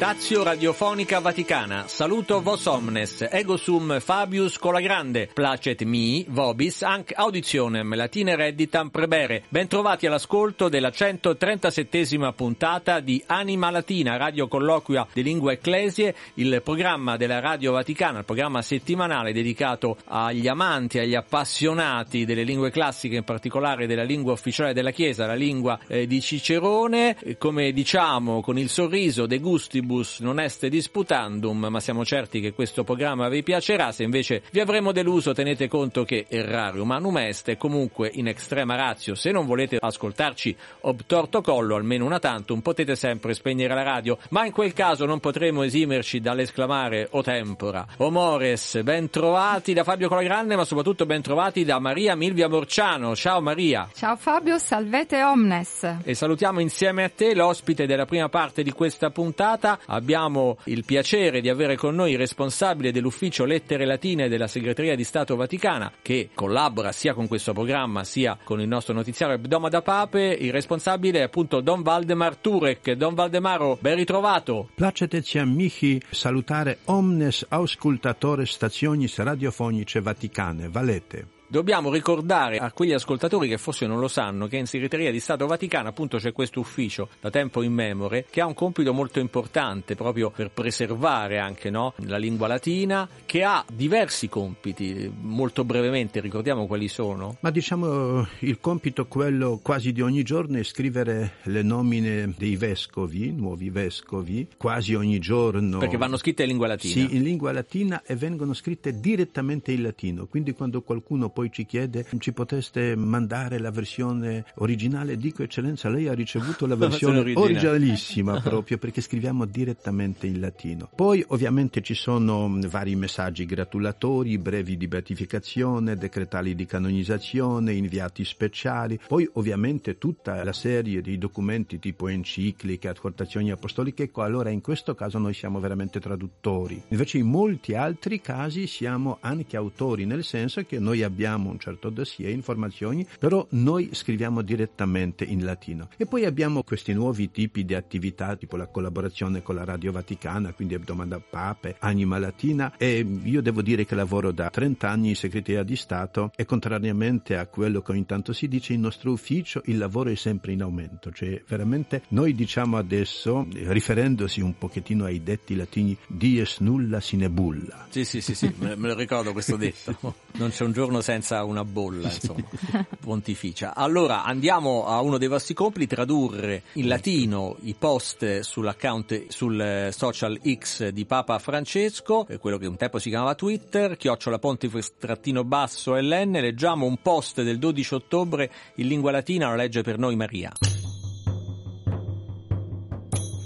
Stazio Radiofonica Vaticana. Saluto vos omnes. Ego sum Fabius Colagrande. Placet mi, vobis, anc auditionem latine redditam prebere. Bentrovati all'ascolto della 137esima puntata di Anima Latina, radio colloquia di lingua ecclesie, il programma della Radio Vaticana, il programma settimanale dedicato agli amanti, agli appassionati delle lingue classiche, in particolare della lingua ufficiale della Chiesa, la lingua eh, di Cicerone, come diciamo con il sorriso de gustibus non est disputandum, ma siamo certi che questo programma vi piacerà. Se invece vi avremo deluso, tenete conto che errare umanum est e comunque in extrema ratio. Se non volete ascoltarci obtorto collo, almeno una tantum, potete sempre spegnere la radio, ma in quel caso non potremo esimerci dall'esclamare o tempora, o mores, ben trovati da Fabio Colagrande, ma soprattutto ben trovati da Maria Milvia Morciano. Ciao Maria. Ciao Fabio, salvete omnes. E salutiamo insieme a te l'ospite della prima parte di questa puntata, abbiamo il piacere di avere con noi il responsabile dell'ufficio Lettere Latine della Segreteria di Stato Vaticana, che collabora sia con questo programma sia con il nostro notiziario Abdoma da Pape. Il responsabile è appunto Don Valdemar Turek. Don Valdemaro, ben ritrovato. Placeteci amici salutare omnes auscultatores stationis radiofonice vaticane. Valete. Dobbiamo ricordare a quegli ascoltatori che forse non lo sanno che in segreteria di Stato Vaticano appunto c'è questo ufficio da tempo in memore che ha un compito molto importante proprio per preservare anche no, la lingua latina che ha diversi compiti molto brevemente ricordiamo quali sono. Ma diciamo il compito quello quasi di ogni giorno è scrivere le nomine dei vescovi nuovi vescovi quasi ogni giorno. Perché vanno scritte in lingua latina. Sì in lingua latina e vengono scritte direttamente in latino. Quindi quando qualcuno poi ci chiede ci poteste mandare la versione originale? Dico eccellenza lei ha ricevuto la versione originalissima proprio perché scriviamo direttamente in latino. Poi ovviamente ci sono vari messaggi gratulatori brevi di beatificazione decretali di canonizzazione inviati speciali. Poi ovviamente tutta la serie di documenti tipo encicliche adhortazioni apostoliche. Ecco allora in questo caso noi siamo veramente traduttori. Invece in molti altri casi siamo anche autori nel senso che noi abbiamo abbiamo un certo dossier, informazioni, però noi scriviamo direttamente in latino. E poi abbiamo questi nuovi tipi di attività, tipo la collaborazione con la Radio Vaticana, quindi Domanda Pape, Anima Latina, e io devo dire che lavoro da 30 anni in segreteria di Stato e contrariamente a quello che ogni tanto si dice, il nostro ufficio il lavoro è sempre in aumento, cioè veramente noi diciamo adesso, riferendosi un pochettino ai detti latini, dies nulla sine bulla. Sì, sì, sì, sì me lo ricordo questo detto. Non c'è un giorno senza una bolla, insomma, pontificia. Allora andiamo a uno dei vostri compiti, tradurre in latino i post sull'account sul social X di Papa Francesco, quello che un tempo si chiamava Twitter, chiocciola pontifex trattino basso LN, leggiamo un post del 12 ottobre in lingua latina, lo legge per noi Maria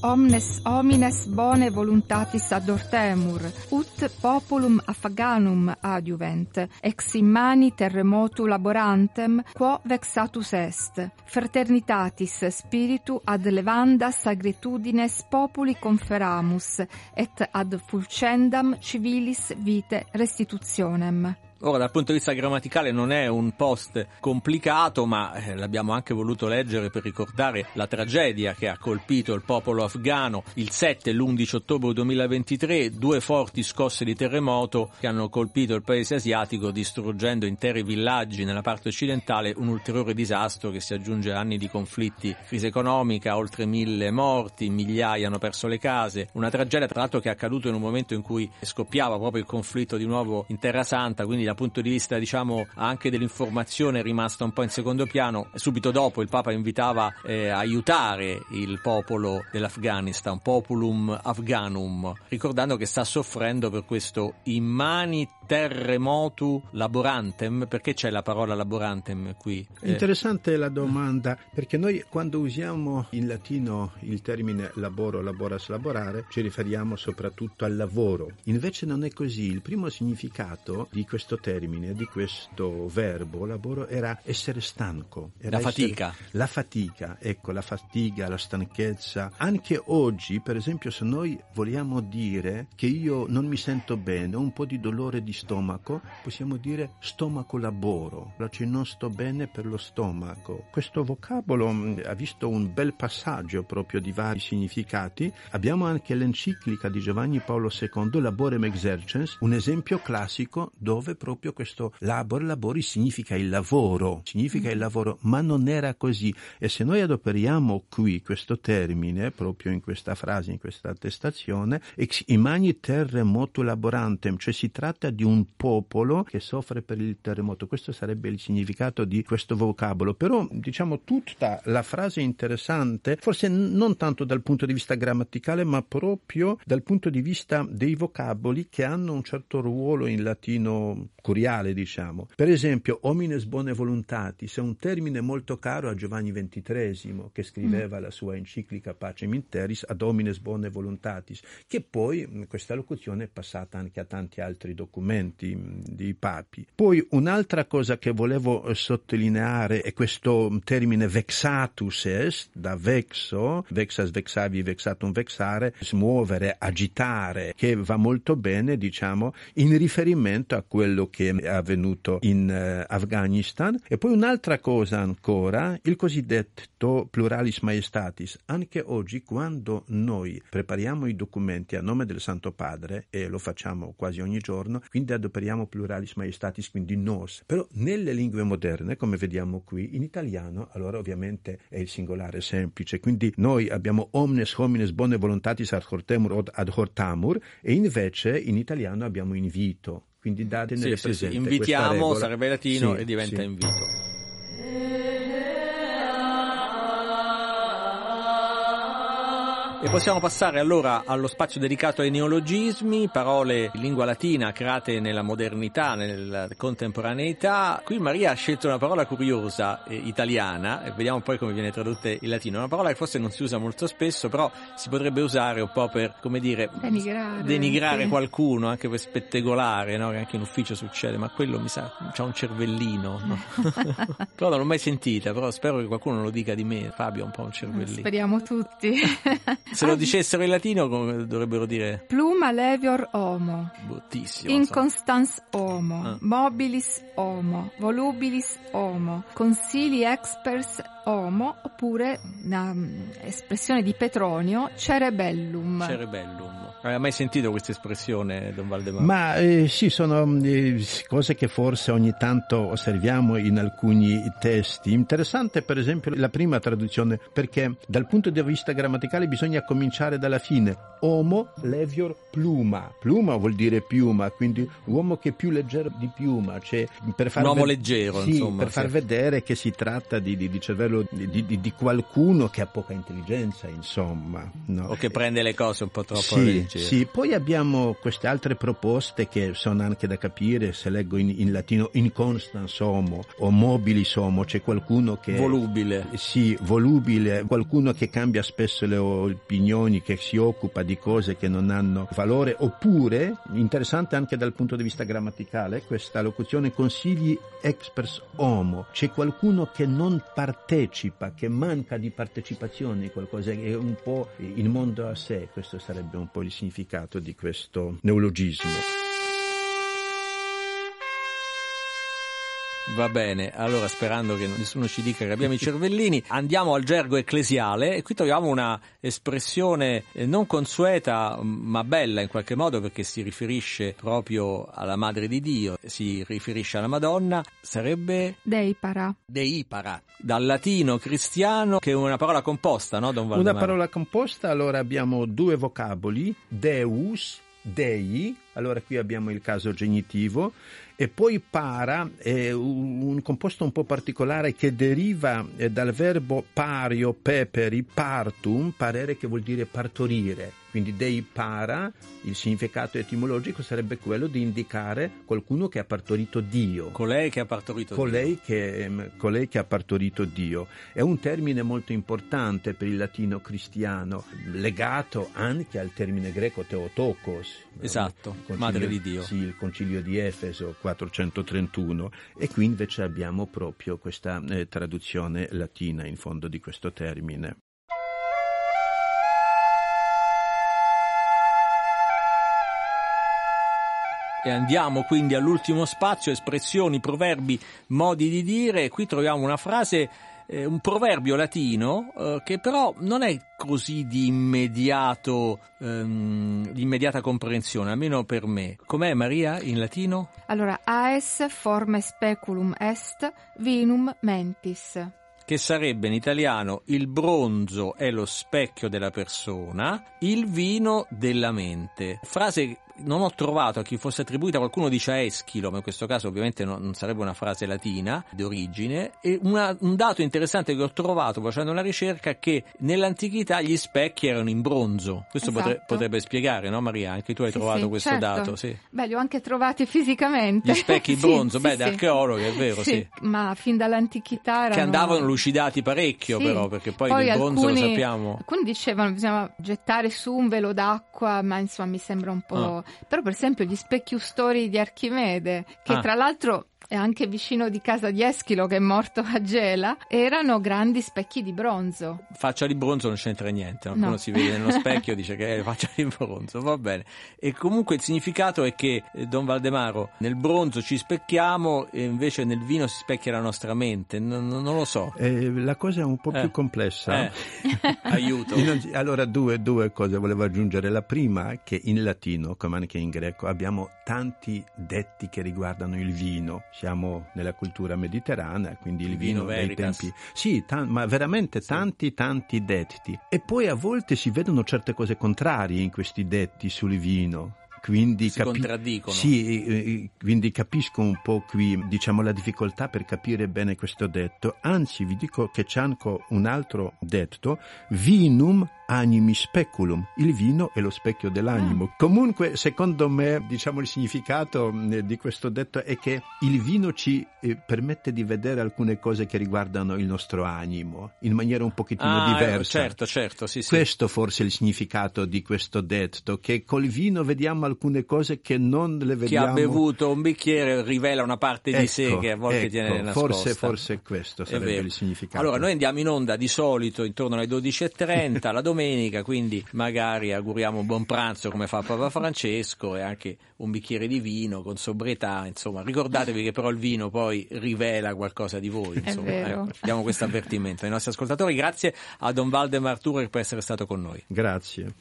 omnes homines bone voluntatis adortemur, ut populum afganum adjuvent, ex immani terremotu laborantem, quo vexatus est, fraternitatis spiritu ad levanda sagretudines populi conferamus, et ad fulcendam civilis vite restitutionem. Ora, dal punto di vista grammaticale non è un post complicato, ma eh, l'abbiamo anche voluto leggere per ricordare la tragedia che ha colpito il popolo afghano il 7 e l'11 ottobre 2023, due forti scosse di terremoto che hanno colpito il paese asiatico distruggendo interi villaggi nella parte occidentale, un ulteriore disastro che si aggiunge a anni di conflitti, crisi economica, oltre mille morti, migliaia hanno perso le case, una tragedia tra l'altro che è accaduta in un momento in cui scoppiava proprio il conflitto di nuovo in Terra Santa, quindi dal punto di vista diciamo anche dell'informazione è rimasta un po' in secondo piano. Subito dopo il Papa invitava eh, a aiutare il popolo dell'Afghanistan, populum afghanum, ricordando che sta soffrendo per questo immani terremotu laborantem, perché c'è la parola laborantem qui? Eh. Interessante la domanda, perché noi quando usiamo in latino il termine laboro, laboras, laborare, ci riferiamo soprattutto al lavoro. Invece non è così, il primo significato di questo questo termine, di questo verbo lavoro era essere stanco. Era la fatica. Essere, la fatica, ecco, la fatica, la stanchezza. Anche oggi, per esempio, se noi vogliamo dire che io non mi sento bene, ho un po' di dolore di stomaco, possiamo dire stomaco lavoro, cioè non sto bene per lo stomaco. Questo vocabolo mm, ha visto un bel passaggio proprio di vari significati. Abbiamo anche l'enciclica di Giovanni Paolo II, Laborem Exercens, un esempio classico dove proprio questo labor labori significa il lavoro, significa il lavoro, ma non era così. E se noi adoperiamo qui questo termine, proprio in questa frase, in questa attestazione, ex imani terremoto laborantem, cioè si tratta di un popolo che soffre per il terremoto. Questo sarebbe il significato di questo vocabolo. Però, diciamo, tutta la frase è interessante, forse non tanto dal punto di vista grammaticale, ma proprio dal punto di vista dei vocaboli che hanno un certo ruolo in latino curiale, diciamo. Per esempio, homines bone voluntatis è un termine molto caro a Giovanni XXIII, che scriveva mm. la sua enciclica Pacem in Terris ad homines bone voluntatis, che poi questa locuzione è passata anche a tanti altri documenti di papi. Poi un'altra cosa che volevo eh, sottolineare è questo termine vexatus est, da vexo, vexas vexavi, vexatum vexare, smuovere, agitare, che va molto bene, diciamo, in riferimento a quello che è avvenuto in uh, Afghanistan. E poi un'altra cosa ancora, il cosiddetto pluralis maestatis. Anche oggi, quando noi prepariamo i documenti a nome del Santo Padre, e lo facciamo quasi ogni giorno, quindi adoperiamo pluralis maestatis, quindi nos. Però nelle lingue moderne, come vediamo qui, in italiano, allora ovviamente è il singolare semplice, quindi noi abbiamo omnes homines bone voluntatis ad hortemur od ad hortamur e invece in italiano abbiamo invito. Quindi date nelle sì, presente. Sì, sì. Invitiamo, sarebbe latino sì, e diventa invito. E possiamo passare allora allo spazio dedicato ai neologismi, parole in lingua latina create nella modernità, nella contemporaneità. Qui Maria ha scelto una parola curiosa eh, italiana, e vediamo poi come viene tradotta in latino. Una parola che forse non si usa molto spesso, però si potrebbe usare un po' per, come dire, denigrare, denigrare qualcuno, anche per spettegolare, no? che anche in ufficio succede, ma quello mi sa, c'ha un cervellino. No? però non l'ho mai sentita, però spero che qualcuno lo dica di me. Fabio ha un po' un cervellino. Speriamo tutti. Se lo dicessero in latino come dovrebbero dire? Pluma levior homo. Bottissimo. Inconstans homo. Ah. Mobilis homo. Volubilis homo. Consili expers homo. Oppure una um, espressione di Petronio, cerebellum. Cerebellum. Hai mai sentito questa espressione, Don Valdemar? Ma eh, sì, sono eh, cose che forse ogni tanto osserviamo in alcuni testi. Interessante per esempio la prima traduzione, perché dal punto di vista grammaticale bisogna cominciare dalla fine. Homo levior pluma. Pluma vuol dire piuma, quindi uomo che è più leggero di piuma. Cioè per far Un uomo ve- leggero, sì, insomma. Per sì. far vedere che si tratta di, di, di cervello di, di, qualcuno che ha poca intelligenza, insomma. No? O che prende le cose un po' troppo sì, leggere. Sì, poi abbiamo queste altre proposte che sono anche da capire, se leggo in, in latino, inconstans homo o mobilis homo, c'è qualcuno che... Volubile. Sì, volubile, qualcuno che cambia spesso le opinioni, che si occupa di cose che non hanno valore, oppure, interessante anche dal punto di vista grammaticale, questa locuzione consigli expers homo, c'è qualcuno che non partecipa, che manca di partecipazione, qualcosa che è un po' il mondo a sé, questo sarebbe un po' il significato di questo neologismo. Va bene, allora sperando che nessuno ci dica che abbiamo i cervellini, andiamo al gergo ecclesiale e qui troviamo una espressione eh, non consueta ma bella in qualche modo perché si riferisce proprio alla Madre di Dio, si riferisce alla Madonna, sarebbe Deipara. Deipara, dal latino cristiano che è una parola composta, no Don Valdemar? Una parola composta, allora abbiamo due vocaboli, Deus, Dei, allora qui abbiamo il caso genitivo e poi para è un composto un po' particolare che deriva eh, dal verbo pario, peperi, partum, parere che vuol dire partorire. Quindi dei para, il significato etimologico sarebbe quello di indicare qualcuno che ha partorito Dio. Colei che ha partorito colei Dio. Che, colei che ha partorito Dio. È un termine molto importante per il latino cristiano, legato anche al termine greco teotokos. Esatto. concilio, Madre di Dio. Sì, il concilio di Efeso 431 e qui invece abbiamo proprio questa eh, traduzione latina in fondo di questo termine. E andiamo quindi all'ultimo spazio, espressioni, proverbi, modi di dire. Qui troviamo una frase, eh, un proverbio latino eh, che però non è così di immediato, ehm, di immediata comprensione, almeno per me. Com'è Maria in latino? Allora, aes forme speculum est, vinum mentis che sarebbe in italiano il bronzo è lo specchio della persona, il vino della mente. Frase non ho trovato a chi fosse attribuita, qualcuno dice a Eschilo, ma in questo caso ovviamente non, non sarebbe una frase latina d'origine. E una, un dato interessante che ho trovato facendo una ricerca è che nell'antichità gli specchi erano in bronzo. Questo esatto. potre, potrebbe spiegare, no Maria? Anche tu hai sì, trovato sì, questo certo. dato. Sì. Beh, li ho anche trovati fisicamente. Gli specchi in bronzo, beh, da archeologo è vero, sì, Ma fin dall'antichità erano... Che andavano lucidati parecchio però, perché poi, poi il bronzo alcuni, lo sappiamo. Alcuni dicevano che bisognava gettare su un velo d'acqua, ma insomma mi sembra un po'... Ah. Però per esempio gli specchi ustori di Archimede, che ah. tra l'altro e anche vicino di casa di Eschilo che è morto a Gela, erano grandi specchi di bronzo. Faccia di bronzo non c'entra niente, no? no. uno si vede nello specchio e dice che è faccia di bronzo, va bene. E comunque il significato è che eh, Don Valdemaro, nel bronzo ci specchiamo e invece nel vino si specchia la nostra mente, non, non lo so. Eh, la cosa è un po' eh. più complessa. Eh. Aiuto. allora due, due cose volevo aggiungere. La prima è che in latino, come anche in greco, abbiamo tanti detti che riguardano il vino siamo nella cultura mediterranea, quindi il, il vino, vino dei tempi. Sì, ta- ma veramente sì. tanti, tanti detti. E poi a volte si vedono certe cose contrarie in questi detti sul vino quindi, si capi- contraddicono. Sì, eh, quindi capisco un po' qui diciamo, la difficoltà per capire bene questo detto. Anzi, vi dico che c'è anche un altro detto, vinum animi speculum, il vino è lo specchio dell'animo. Ah. Comunque, secondo me, diciamo il significato eh, di questo detto è che il vino ci eh, permette di vedere alcune cose che riguardano il nostro animo in maniera un pochettino ah, diversa. Certo, certo, sì, sì. Questo forse è il significato di questo detto, che col vino vediamo alcune cose che non le vediamo. Chi ha bevuto un bicchiere rivela una parte ecco, di sé che a volte ecco, tiene nascosta. Forse, forse questo sarebbe il significato. Allora, noi andiamo in onda di solito intorno alle 12.30, la domenica, quindi magari auguriamo un buon pranzo come fa Papa Francesco e anche un bicchiere di vino con sobrietà, insomma, ricordatevi che però il vino poi rivela qualcosa di voi, insomma, ecco, diamo questo avvertimento ai nostri ascoltatori. Grazie a Don Valdemar Turer per essere stato con noi. Grazie.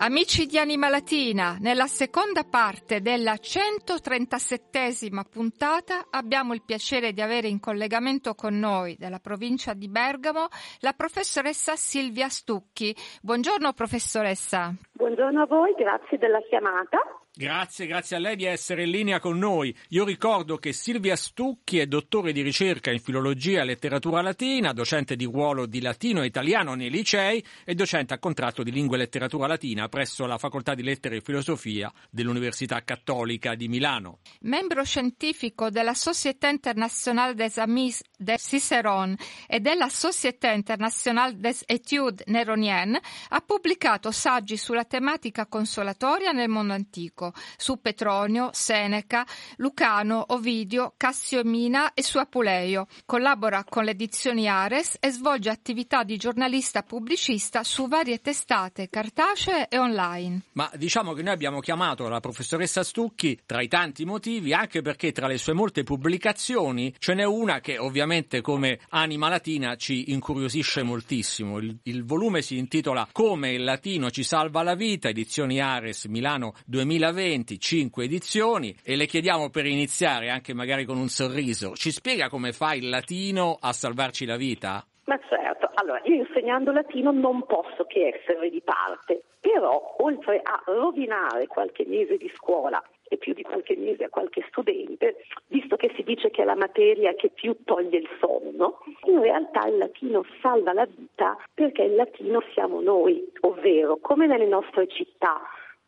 Amici di Anima Latina, nella seconda parte della 137esima puntata abbiamo il piacere di avere in collegamento con noi dalla provincia di Bergamo la professoressa Silvia Stucchi. Buongiorno professoressa. Buongiorno a voi, grazie della chiamata. Grazie, grazie a lei di essere in linea con noi. Io ricordo che Silvia Stucchi è dottore di ricerca in filologia e letteratura latina, docente di ruolo di latino e italiano nei licei e docente a contratto di lingua e letteratura latina presso la Facoltà di Lettere e Filosofia dell'Università Cattolica di Milano. Membro scientifico della Société Internationale des Amis de Cicéron e della Société Internationale des Études Néroniennes, ha pubblicato saggi sulla tematica consolatoria nel mondo antico su Petronio, Seneca, Lucano, Ovidio, Cassio Mina e su Apuleio. Collabora con le edizioni Ares e svolge attività di giornalista pubblicista su varie testate cartacee e online. Ma diciamo che noi abbiamo chiamato la professoressa Stucchi tra i tanti motivi anche perché tra le sue molte pubblicazioni ce n'è una che ovviamente come anima latina ci incuriosisce moltissimo. Il, il volume si intitola Come il latino ci salva la vita, edizioni Ares Milano 2020, 5 edizioni e le chiediamo per iniziare anche magari con un sorriso, ci spiega come fa il latino a salvarci la vita? Ma certo, allora io insegnando latino non posso che essere di parte, però oltre a rovinare qualche mese di scuola e più di qualche mese a qualche studente, visto che si dice che è la materia che più toglie il sonno, in realtà il latino salva la vita perché il latino siamo noi, ovvero come nelle nostre città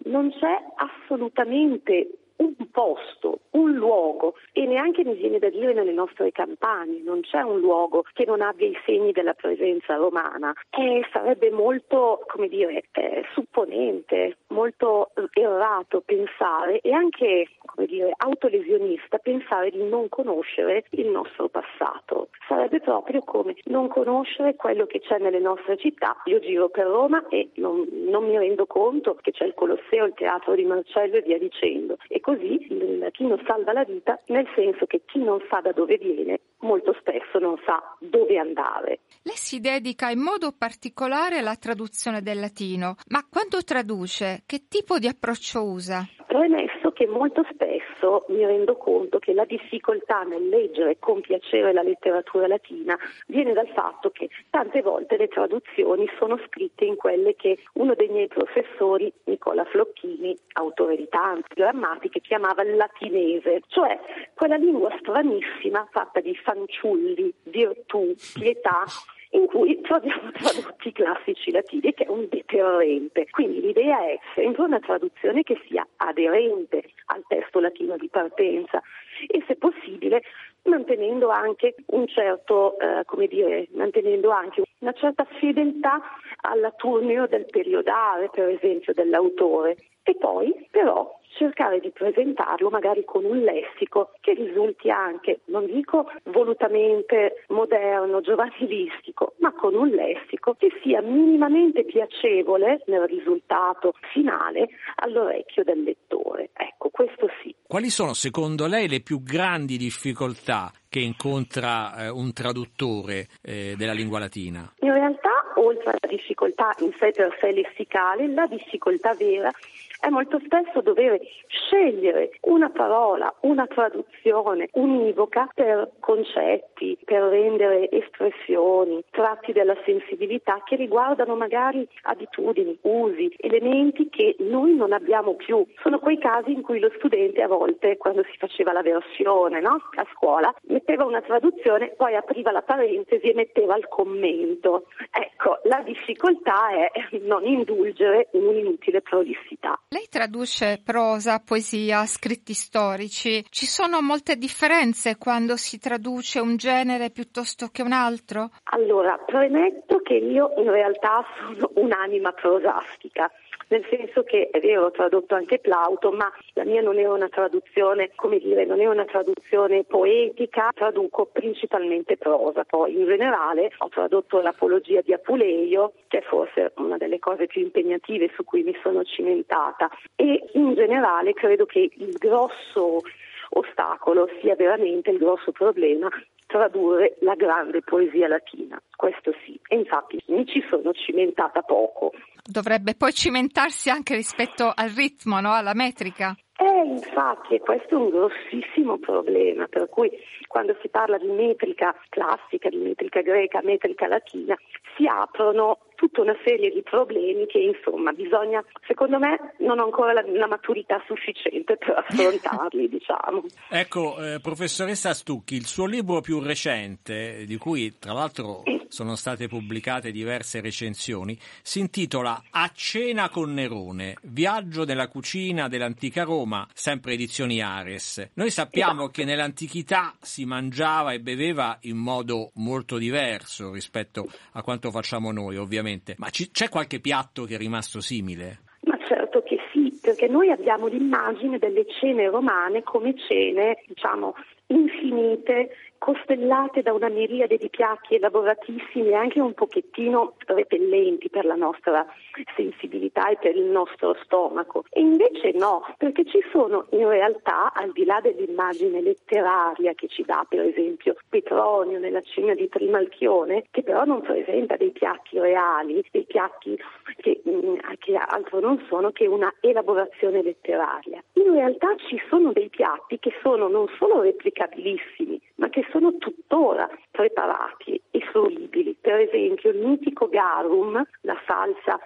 non c'è assolutamente un posto, un luogo e neanche mi viene da dire nelle nostre campagne, non c'è un luogo che non abbia i segni della presenza romana. E sarebbe molto, come dire, eh, supponente, molto errato pensare e anche, come dire, autolesionista pensare di non conoscere il nostro passato. Sarebbe proprio come non conoscere quello che c'è nelle nostre città. Io giro per Roma e non, non mi rendo conto che c'è il Colosseo, il Teatro di Marcello e via dicendo. E così chi non salva la vita, nel senso che chi non sa da dove viene molto spesso non sa dove andare. Lei si dedica in modo particolare alla traduzione del latino, ma quando traduce che tipo di approccio usa? Premesso che molto spesso mi rendo conto che la difficoltà nel leggere con piacere la letteratura latina viene dal fatto che tante volte le traduzioni sono scritte in quelle che uno dei miei professori, Nicola Flocchini, autore di tante grammatiche, chiamava latinese, cioè quella lingua stranissima fatta di fanciulli, virtù, pietà in cui troviamo tradotti i classici latini, che è un deterrente. Quindi l'idea è sempre una traduzione che sia aderente al testo latino di partenza e se possibile mantenendo anche un certo, eh, dire, mantenendo anche una certa fedeltà alla turneo del periodare, per esempio, dell'autore. E poi però cercare di presentarlo magari con un lessico che risulti anche, non dico volutamente moderno, giovanilistico, ma con un lessico che sia minimamente piacevole nel risultato finale all'orecchio del lettore. Ecco, questo sì. Quali sono secondo lei le più grandi difficoltà che incontra eh, un traduttore eh, della lingua latina? In realtà, oltre alla difficoltà in sé per sé lessicale, la difficoltà vera è molto spesso dover scegliere una parola, una traduzione univoca per concetti, per rendere espressioni, tratti della sensibilità che riguardano magari abitudini, usi, elementi che noi non abbiamo più. Sono quei casi in cui lo studente a volte, quando si faceva la versione no? a scuola, metteva una traduzione, poi apriva la parentesi e metteva il commento. Ecco, la difficoltà è non indulgere in un'inutile prolissità. Lei traduce prosa, poesia, scritti storici. Ci sono molte differenze quando si traduce un genere piuttosto che un altro? Allora, premetto che io in realtà sono un'anima prosastica nel senso che è vero, ho tradotto anche Plauto, ma la mia non è una traduzione, come dire, non è una traduzione poetica, traduco principalmente prosa. Poi in generale ho tradotto l'Apologia di Apuleio, che è forse una delle cose più impegnative su cui mi sono cimentata e in generale credo che il grosso ostacolo sia veramente il grosso problema tradurre la grande poesia latina, questo sì, e infatti mi ci sono cimentata poco. Dovrebbe poi cimentarsi anche rispetto al ritmo, no? alla metrica. Eh, infatti, e questo è un grossissimo problema, per cui quando si parla di metrica classica, di metrica greca, metrica latina, si aprono tutta una serie di problemi che insomma bisogna, secondo me, non ho ancora la, la maturità sufficiente per affrontarli, diciamo. Ecco, eh, professoressa Stucchi, il suo libro più recente, di cui tra l'altro sono state pubblicate diverse recensioni, si intitola A cena con Nerone, viaggio nella cucina dell'antica Roma, sempre edizioni Ares. Noi sappiamo esatto. che nell'antichità si mangiava e beveva in modo molto diverso rispetto a quanto facciamo noi, ovviamente ovviamente, ma ci, c'è qualche piatto che è rimasto simile? Ma certo che sì, perché noi abbiamo l'immagine delle cene romane come cene, diciamo, infinite, costellate da una miriade di piatti elaboratissimi e anche un pochettino repellenti per la nostra sensibilità e per il nostro stomaco. E invece no, perché ci sono in realtà, al di là dell'immagine letteraria che ci dà per esempio Petronio nella cena di Trimalchione, che però non presenta dei piatti reali, dei piatti che, mm, che altro non sono che una elaborazione letteraria. In realtà ci sono dei piatti che sono non solo replicabilissimi, ma che sono tuttora preparati e fruibili. Per esempio il mitico garum, la salsa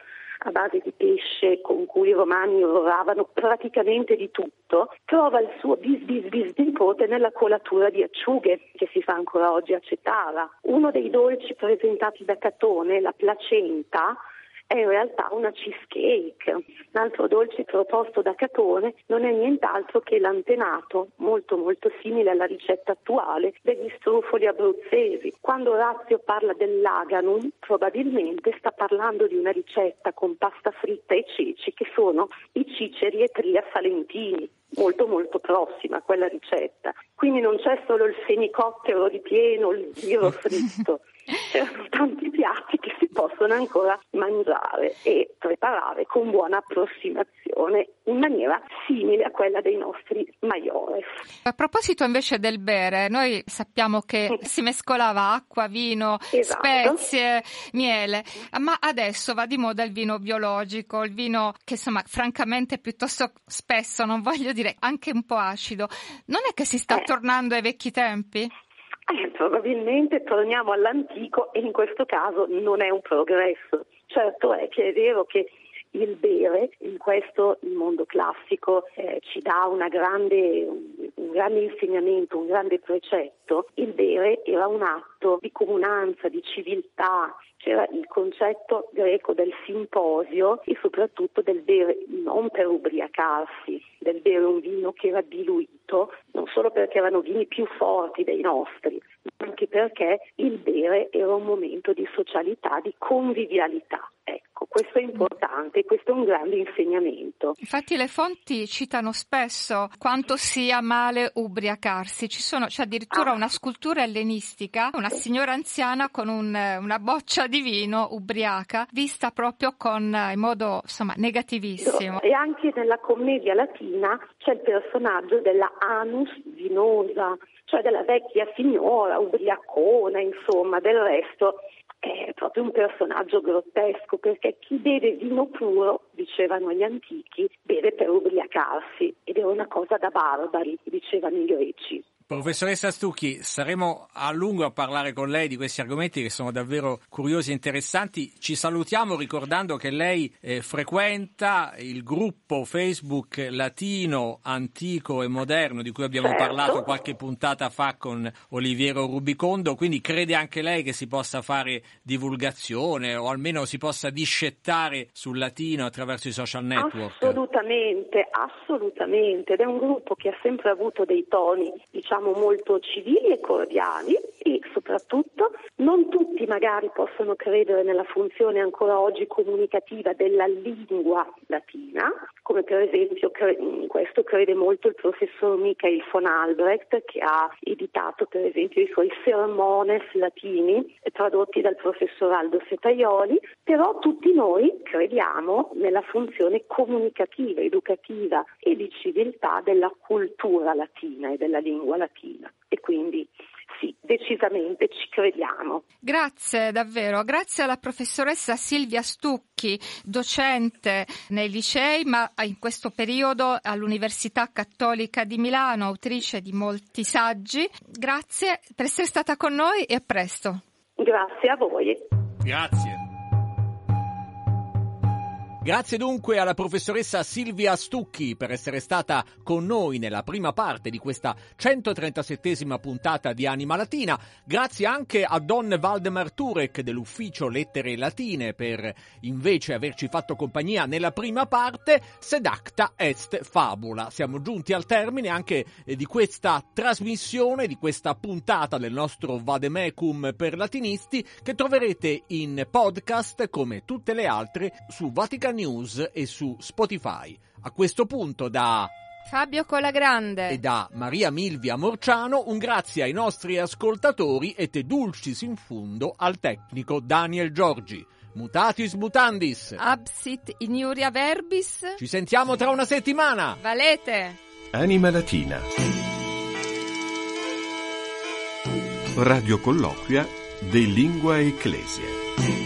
a base di pesce con cui i romani lavoravano praticamente di tutto, trova il suo bis bis bis nipote nella colatura di acciughe che si fa ancora oggi a Cetara. Uno dei dolci presentati da Catone, la placenta, è in realtà una cheesecake. Un altro dolce proposto da Catone non è nient'altro che l'antenato, molto molto simile alla ricetta attuale degli strufoli abruzzesi. Quando Orazio parla del laganum, probabilmente sta parlando di una ricetta con pasta fritta e ceci che sono i ciceri e tria salentini molto molto prossima a quella ricetta. Quindi non c'è solo il fenicottero ripieno, il giro fritto, c'erano tanti piatti che si possono ancora mangiare e preparare con buona approssimazione in maniera simile a quella dei nostri maiores. A proposito invece del bere, noi sappiamo che si mescolava acqua, vino, esatto. spezie, miele, ma adesso va di moda il vino biologico, il vino che insomma francamente piuttosto spesso, non voglio dire anche un po' acido. Non è che si sta eh. tornando ai vecchi tempi? Eh, probabilmente torniamo all'antico e in questo caso non è un progresso. Certo è che è vero che il bere, in questo il mondo classico eh, ci dà grande, un grande insegnamento, un grande precetto, il bere era un atto di comunanza, di civiltà, c'era il concetto greco del simposio e soprattutto del bere non per ubriacarsi, del bere un vino che era diluito, non solo perché erano vini più forti dei nostri, ma anche perché il bere era un momento di socialità, di convivialità. Questo è importante, questo è un grande insegnamento. Infatti le fonti citano spesso quanto sia male ubriacarsi. Ci sono, c'è addirittura ah. una scultura ellenistica, una signora anziana con un, una boccia di vino ubriaca, vista proprio con, in modo insomma, negativissimo. E anche nella commedia latina c'è il personaggio della anus vinosa, cioè della vecchia signora ubriacona, insomma, del resto è proprio un personaggio grottesco perché chi beve vino puro, dicevano gli antichi, beve per ubriacarsi ed è una cosa da barbari, dicevano i greci. Professoressa Stucchi, saremo a lungo a parlare con lei di questi argomenti che sono davvero curiosi e interessanti. Ci salutiamo ricordando che lei eh, frequenta il gruppo Facebook latino, antico e moderno di cui abbiamo certo. parlato qualche puntata fa con Oliviero Rubicondo, quindi crede anche lei che si possa fare divulgazione o almeno si possa discettare sul latino attraverso i social network? Assolutamente, assolutamente. Ed è un gruppo che ha sempre avuto dei toni, diciamo, diciamo molto civili e cordiali e soprattutto non tutti magari possono credere nella funzione ancora oggi comunicativa della lingua latina, come per esempio in questo crede molto il professor Michael von Albrecht che ha editato per esempio i suoi sermones latini tradotti dal professor Aldo Setaioli, però tutti noi crediamo nella funzione comunicativa, educativa e di civiltà della cultura latina e della lingua latina latina e quindi sì, decisamente ci crediamo. Grazie davvero, grazie alla professoressa Silvia Stucchi, docente nei licei, ma in questo periodo all'Università Cattolica di Milano, autrice di molti saggi. Grazie per essere stata con noi e a presto. Grazie a voi. Grazie. Grazie dunque alla professoressa Silvia Stucchi per essere stata con noi nella prima parte di questa 137esima puntata di Anima Latina. Grazie anche a Don Valdemar Turek dell'ufficio Lettere Latine per invece averci fatto compagnia nella prima parte. Sedacta est fabula. Siamo giunti al termine anche eh, di questa trasmissione, di questa puntata del nostro Vademecum per latinisti che troverete in podcast come tutte le altre su Vaticano News e su Spotify. A questo punto da Fabio Colagrande e da Maria Milvia Morciano un grazie ai nostri ascoltatori e te dulcis in fundo al tecnico Daniel Giorgi. Mutatis mutandis. Absit in iuria verbis. Ci sentiamo tra una settimana. Valete. Anima Latina. Radio colloquia de Lingua Ecclesia.